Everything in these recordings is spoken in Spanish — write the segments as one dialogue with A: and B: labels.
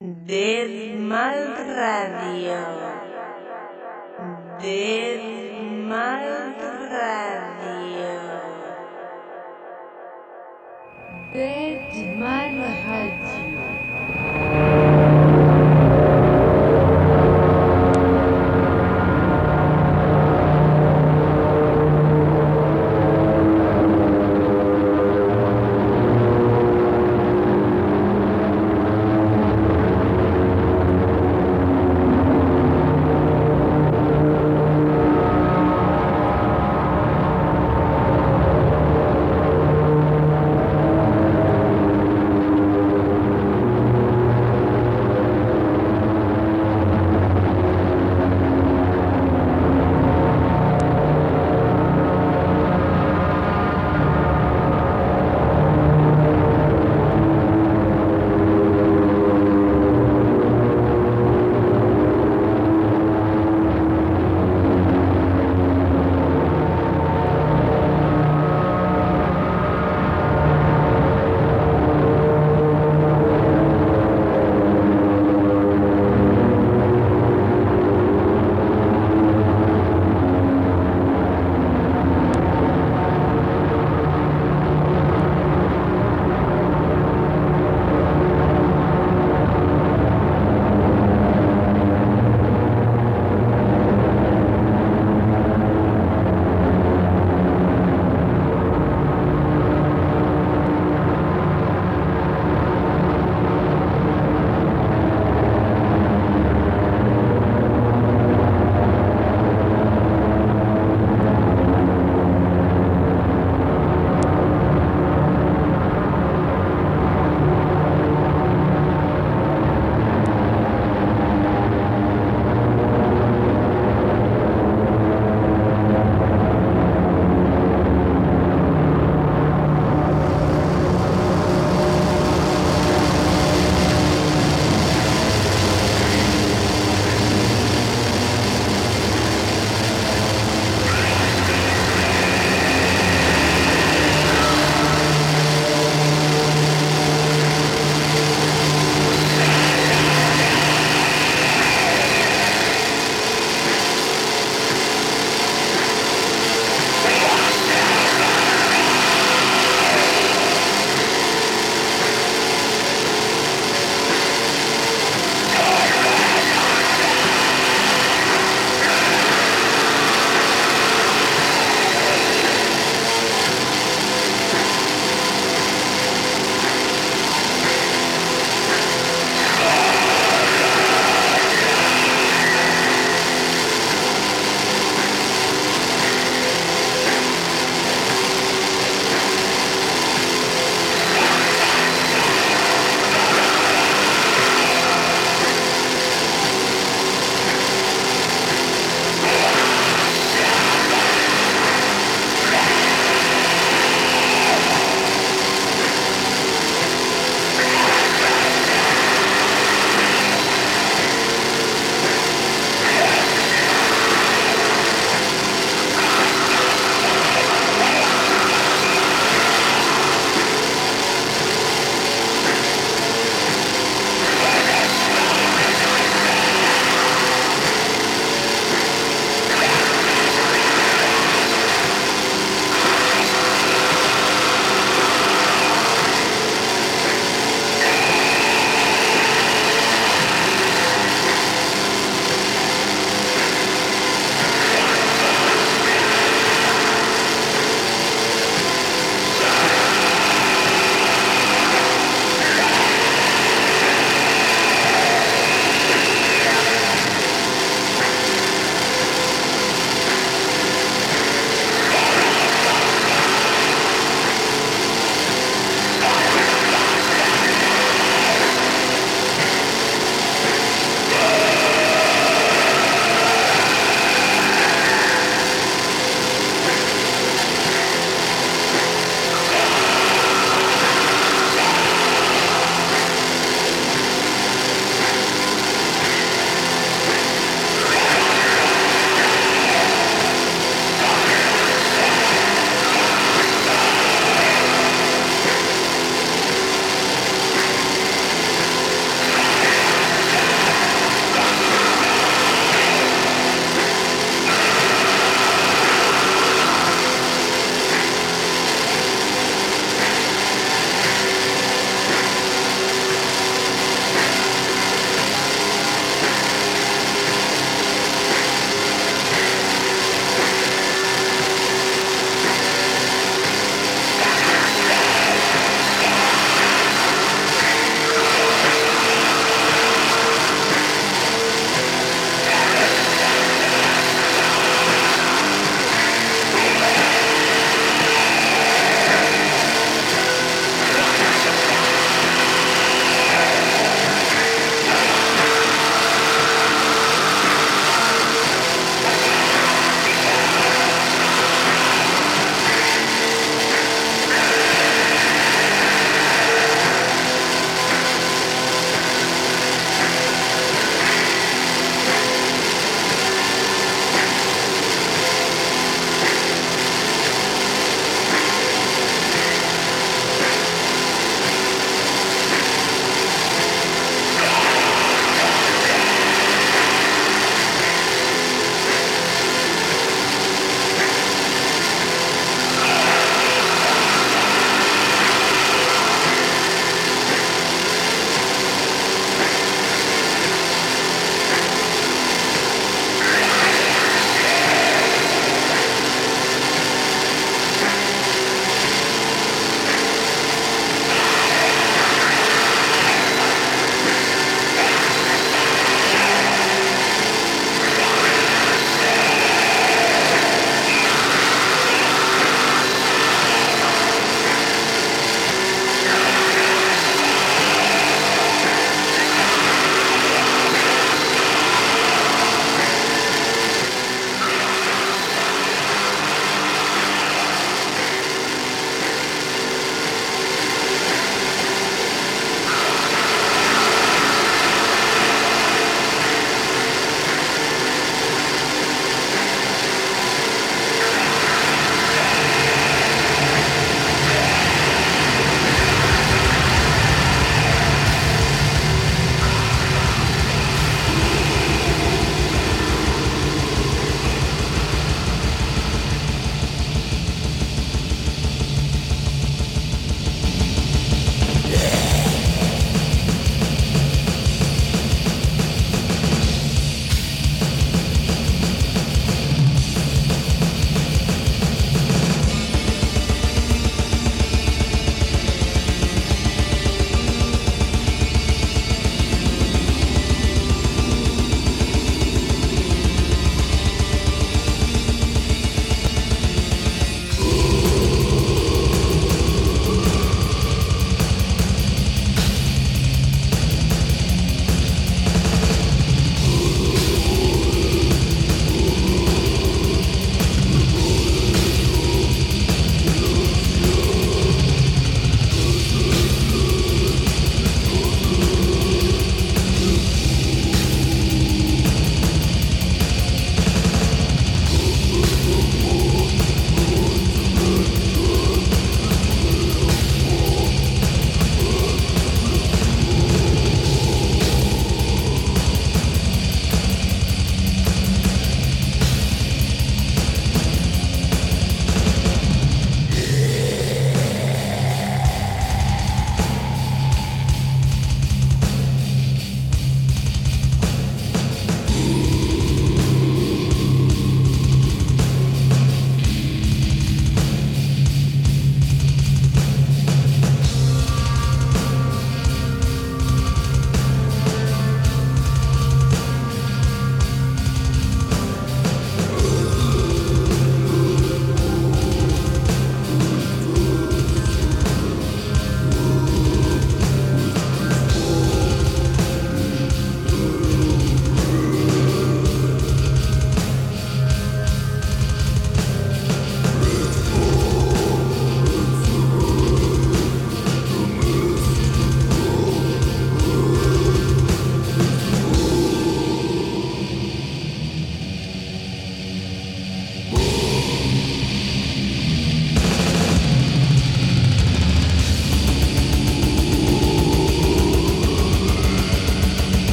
A: Deadmal Radio. Deadmal Radio.
B: Deadmal Radio.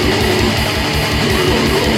A: Oh, no.